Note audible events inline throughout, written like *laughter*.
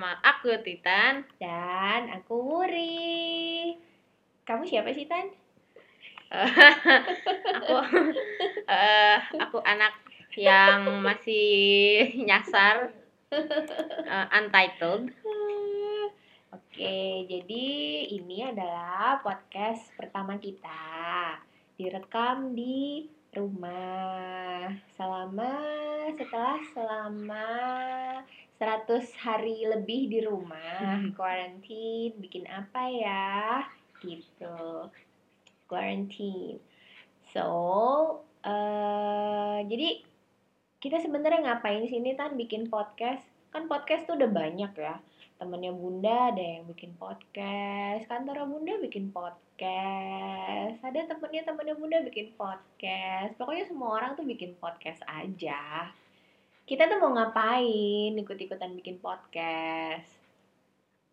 Bersama aku Titan. dan aku Wuri. Kamu siapa sih Tan? *laughs* aku eh, aku anak yang masih nyasar eh, Untitled. Oke, jadi ini adalah podcast pertama kita. Direkam di rumah selama setelah selama 100 hari lebih di rumah Hmm. quarantine bikin apa ya? Gitu. Quarantine. So eh jadi kita sebenarnya ngapain sini tan? Bikin podcast? Kan podcast tuh udah banyak ya. Temennya bunda ada yang bikin podcast. Kantor bunda bikin podcast. Ada temennya temennya bunda bikin podcast. Pokoknya semua orang tuh bikin podcast aja kita tuh mau ngapain ikut-ikutan bikin podcast?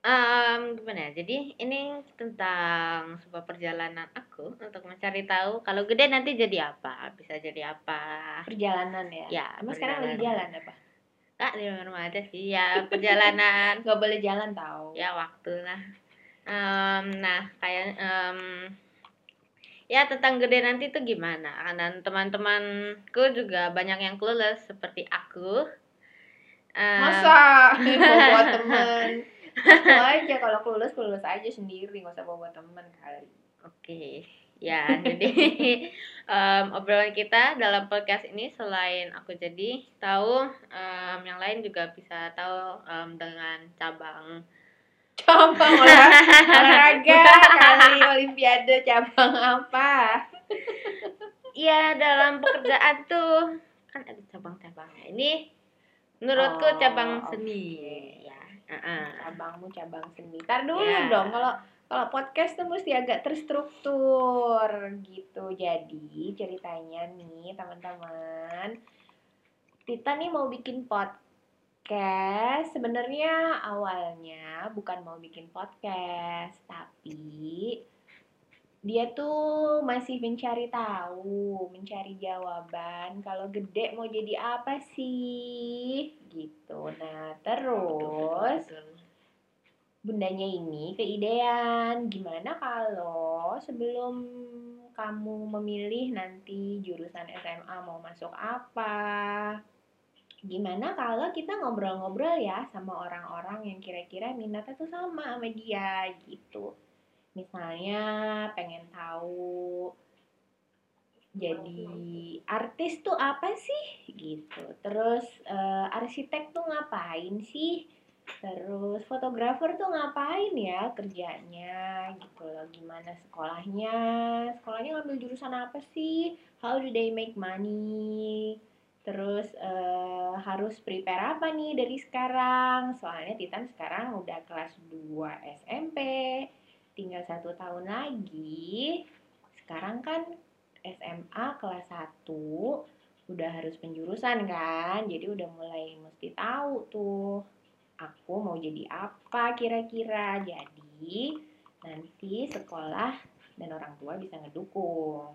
Em, gimana ya? Jadi ini tentang sebuah perjalanan aku untuk mencari tahu kalau gede nanti jadi apa, bisa jadi apa. perjalanan ya? Ya, emang sekarang lagi jalan apa? Kak di rumah aja sih ya perjalanan. *laughs* Nggak boleh jalan tau. Ya waktu lah. Em, nah kayak em, ya tentang gede nanti tuh gimana? Dan teman-temanku juga banyak yang clueless seperti aku. Em, masa? *laughs* Bawa temen. Aku aja kalau kelulus kelulus aja sendiri. Nggak usah bawa temen kali. Oke ya jadi *laughs* em, obrolan kita dalam podcast ini selain aku jadi tahu em, yang lain juga bisa tahu em, dengan cabang cabang olah- *laughs* olahraga kali olimpiade cabang apa Iya dalam pekerjaan tuh kan ada cabang-cabangnya. Ini menurutku Oh, cabang seni. oke. Ya. heeh. cabangmu cabang seni tar dulu Ya. dong kalau kalau podcast tuh mesti agak terstruktur gitu jadi ceritanya nih teman-teman Tita nih mau bikin podcast sebenarnya awalnya bukan mau bikin podcast tapi dia tuh masih mencari tahu, mencari jawaban kalau gede mau jadi apa sih? Gitu. Nah, terus bundanya ini keidean. Gimana kalau sebelum kamu memilih nanti jurusan SMA mau masuk apa gimana kalau kita ngobrol-ngobrol ya sama orang-orang yang kira-kira minatnya tuh sama sama dia gitu misalnya pengen tahu jadi artis tuh apa sih gitu terus eh, arsitek tuh ngapain sih Terus fotografer tuh ngapain ya kerjanya gitu loh. Gimana sekolahnya? Sekolahnya ngambil jurusan apa sih? How do they make money? Terus eh, harus prepare apa nih dari sekarang? Soalnya Titan sekarang udah kelas 2 SMP. Tinggal satu tahun lagi. Sekarang kan SMA kelas 1 udah harus penjurusan kan. Jadi udah mulai mesti tahu tuh aku mau jadi apa kira-kira. Jadi nanti sekolah dan orang tua bisa ngedukung.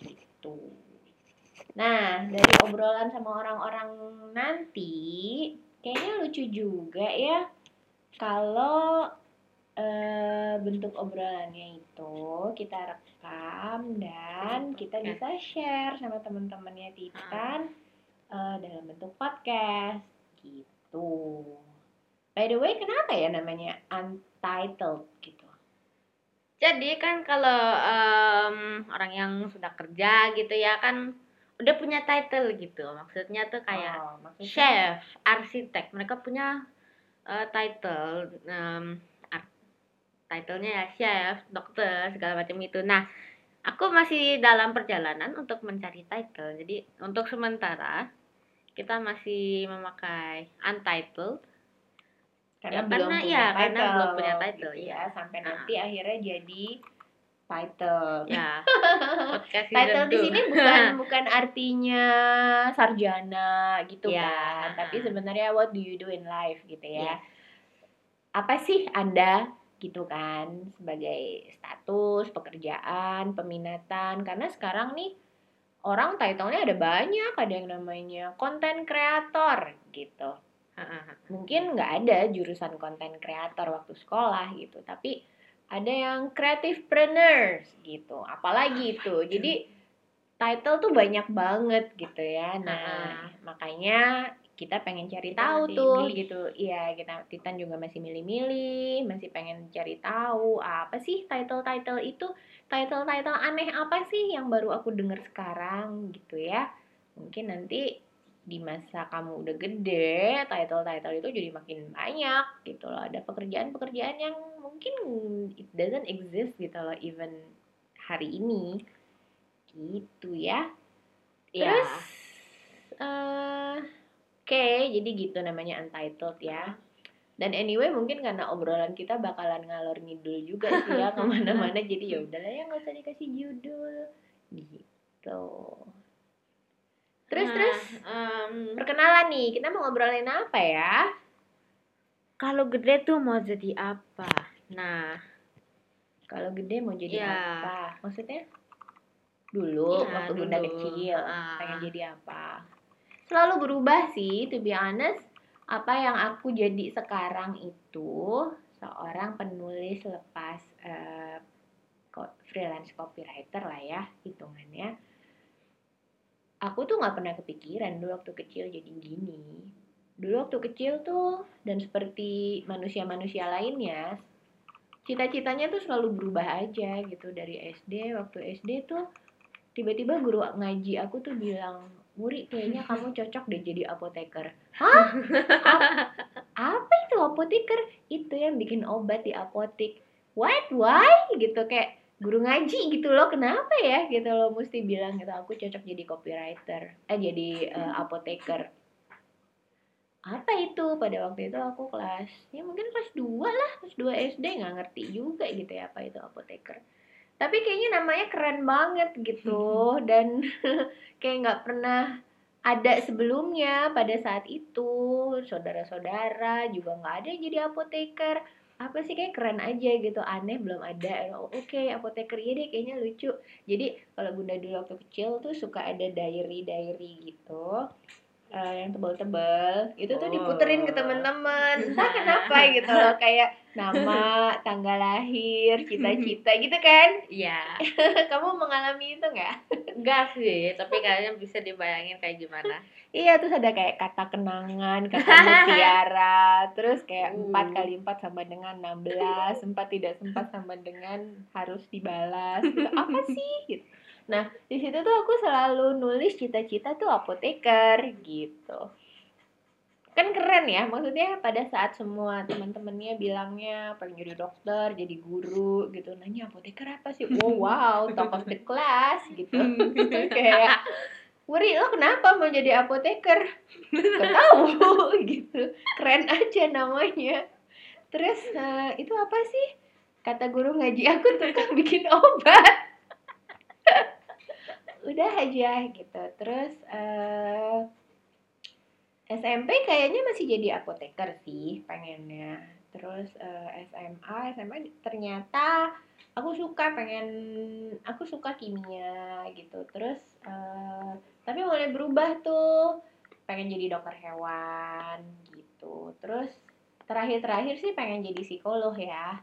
Gitu. Nah, dari obrolan sama orang-orang nanti, kayaknya lucu juga ya kalau eh, bentuk obrolannya itu kita rekam dan kita bisa share sama teman-temannya Titan eh, dalam bentuk podcast gitu. By the way, kenapa ya namanya untitled gitu? Jadi kan kalau em, orang yang sudah kerja gitu ya kan udah punya title gitu. Maksudnya tuh kayak Oh, maksudnya chef, arsitek, mereka punya eh, title, art- titlenya ya chef, dokter, segala macam itu. Nah, aku masih dalam perjalanan untuk mencari title. Jadi untuk sementara kita masih memakai untitled. karena Ya, belum karena- punya ya, title, karena belum punya title, gitu iya. ya sampai Ah. nanti akhirnya jadi title. Ya, podcast season title di sini bukan *laughs* bukan artinya sarjana gitu Ya. kan, tapi sebenarnya what do you do in life gitu ya. Yes. Apa sih Anda gitu kan sebagai status, pekerjaan, peminatan karena sekarang nih orang title-nya ada banyak ada yang namanya content creator gitu mungkin nggak ada jurusan content creator waktu sekolah gitu tapi ada yang creative preneurs gitu. Apalagi itu. jadi title tuh banyak banget gitu ya. Nah makanya kita pengen cari Kita tahu tuh milih. gitu. Iya kita Titan juga masih milih-milih masih pengen cari tahu apa sih title-title itu. Title-title aneh apa sih yang baru aku dengar sekarang gitu ya. Mungkin nanti di masa kamu udah gede title-title itu jadi makin banyak gitu loh. Ada pekerjaan-pekerjaan yang mungkin it doesn't exist gitu loh even hari ini. Gitu ya. Iya. terus? Eh oke jadi gitu namanya untitled ya. Dan anyway mungkin karena obrolan kita bakalan ngalor ngidul juga sih ya *laughs* ke mana-mana. Jadi ya udahlah ya nggak usah dikasih judul. Gitu terus Nah, terus em, perkenalan nih kita mau ngobrolin apa ya kalau gede tuh mau jadi apa? Nah, kalau gede mau jadi Ya. apa maksudnya dulu Iya, waktu bunda dulu. kecil Ah. pengen jadi apa selalu berubah sih to be honest apa yang aku jadi sekarang itu seorang penulis lepas ko- freelance copywriter lah ya hitungannya aku tuh nggak pernah kepikiran dulu waktu kecil jadi gini. Dulu waktu kecil tuh dan seperti manusia-manusia lainnya cita-citanya tuh selalu berubah aja gitu. Dari SD waktu SD tuh tiba-tiba guru ngaji aku tuh bilang Muri kayaknya *laughs* kamu cocok deh jadi apoteker. Hah? Ap- apa itu apoteker? Itu yang bikin obat di apotik. What? Why? Gitu kayak guru ngaji gitu loh kenapa ya gitu loh mesti bilang gitu aku cocok jadi copywriter eh jadi eh, apoteker. Apa itu? Pada waktu itu aku kelas ya mungkin kelas 2 lah kelas 2 SD nggak ngerti juga gitu ya apa itu apoteker. Tapi kayaknya namanya keren banget gitu dan *laughs* kayak nggak pernah ada sebelumnya pada saat itu. Saudara-saudara juga nggak ada yang jadi apoteker apa sih kayak keren aja gitu. Aneh belum ada. Oh, oke apoteker iya deh kayaknya lucu. Jadi kalau bunda dulu waktu kecil tuh suka ada diary diary gitu eh, yang tebal-tebal itu tuh Oh. diputerin ke teman-teman. *laughs* Entah kenapa gitu loh kayak nama tanggal lahir cita-cita gitu kan? Iya. *laughs* kamu mengalami itu nggak Enggak sih, tapi kayaknya bisa dibayangin kayak gimana. Iya terus ada kayak kata kenangan, kata mutiara, *laughs* terus kayak Uh. 4 kali 4 sama dengan 16, sempat tidak sempat sama dengan harus dibalas. Gitu. Apa *laughs* sih? Gitu. Nah di situ tuh aku selalu nulis cita-cita tuh apoteker gitu. Kan keren ya, maksudnya pada saat semua teman-temannya bilangnya pengen jadi dokter, jadi guru gitu. Nanya apoteker apa sih? Wow, *laughs* wow, top of the class gitu. *laughs* kayak Wuri lo kenapa mau jadi apoteker? Gak tahu *laughs* gitu. Keren aja namanya. Terus eh, itu apa sih? Kata guru ngaji aku tukang bikin obat. Udah aja gitu. Terus eh, SMP kayaknya masih jadi apoteker sih pengennya. Terus eh, SMA, SMA ternyata aku suka pengen aku suka kimia gitu. Terus eh, tapi mulai berubah tuh pengen jadi dokter hewan gitu terus terakhir-terakhir sih pengen jadi psikolog ya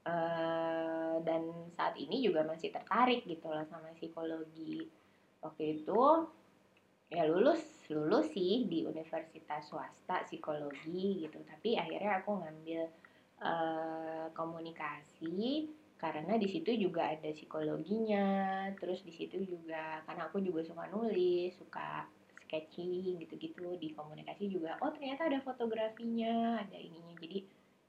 Eh, dan saat ini juga masih tertarik gitu loh sama psikologi waktu itu ya lulus lulus sih di universitas swasta psikologi gitu. Tapi akhirnya aku ngambil eh, komunikasi karena di situ juga ada psikologinya. Terus di situ juga karena aku juga suka nulis suka sketching gitu-gitu. Di komunikasi juga oh ternyata ada fotografinya ada ininya. Jadi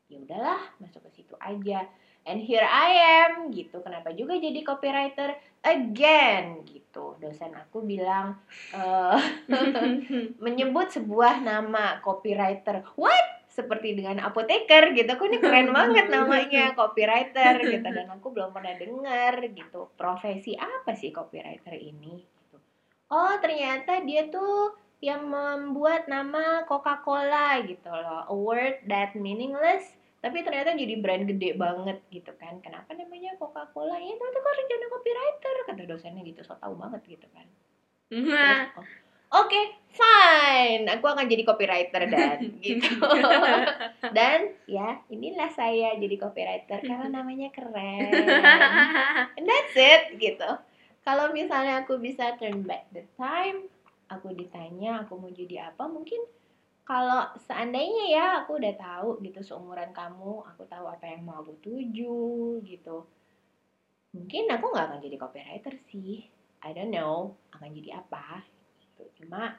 ya udahlah masuk ke situ aja. And here I am gitu. Kenapa juga jadi copywriter again dosen aku bilang eh, *laughs* menyebut sebuah nama copywriter. What? Seperti dengan apoteker gitu. Aku ini keren banget namanya copywriter gitu. Dan aku belum pernah dengar gitu profesi apa sih copywriter ini gitu. Oh ternyata dia tuh yang membuat nama Coca-Cola gitu loh. A word that meaningless tapi ternyata jadi brand gede banget gitu kan kenapa namanya Coca-Cola ya itu kan rencana copywriter kata dosennya gitu so tau banget gitu kan Terus, oh, Oke, fine. Aku akan jadi copywriter dan *laughs* gitu. dan ya, inilah saya jadi copywriter karena namanya keren. And that's it gitu. Kalau misalnya aku bisa turn back the time, aku ditanya aku mau jadi apa, mungkin kalau seandainya ya aku udah tahu gitu seumuran kamu, aku tahu apa yang mau aku tuju gitu. Mungkin aku nggak akan jadi copywriter sih. I don't know akan jadi apa gitu. Cuma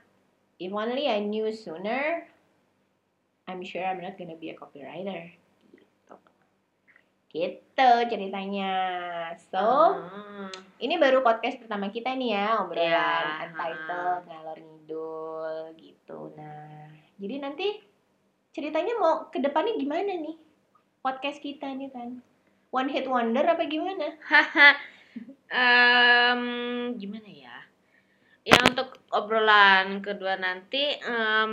if only I knew sooner, I'm sure I'm not gonna be a copywriter. Gitu. Gitu ceritanya. So, Hmm. ini baru podcast pertama kita nih ya, obrolan Iya, untitled, ngalor ngidul gitu. Nah, jadi nanti ceritanya mau ke depannya gimana nih? Podcast kita nih kan. One hit wonder apa gimana? *laughs* Em, gimana ya? Ya untuk obrolan kedua nanti em,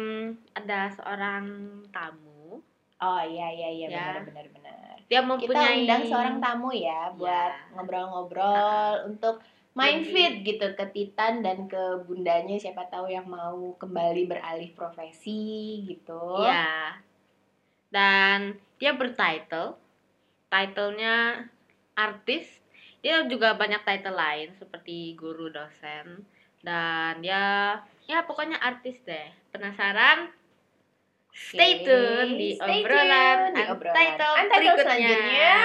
ada seorang tamu. Oh iya iya iya Ya. benar benar benar. Dia Kita mempunyai undang seorang tamu ya buat Ya. ngobrol-ngobrol untuk main fit gitu ke Titan dan ke bundanya siapa tahu yang mau kembali beralih profesi gitu. Ya. Dan dia bertitle. Titlenya artis. Dia juga banyak title lain seperti guru dosen. Dan dia ya pokoknya artis deh. Penasaran? Stay Oke, tune di stay obrolan tune di obrolan Untitled Untitled berikutnya. selanjutnya.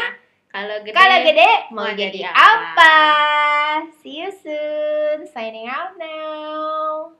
Kalau gede, kalau gede mau jadi, apa? apa? See you soon. Signing out now.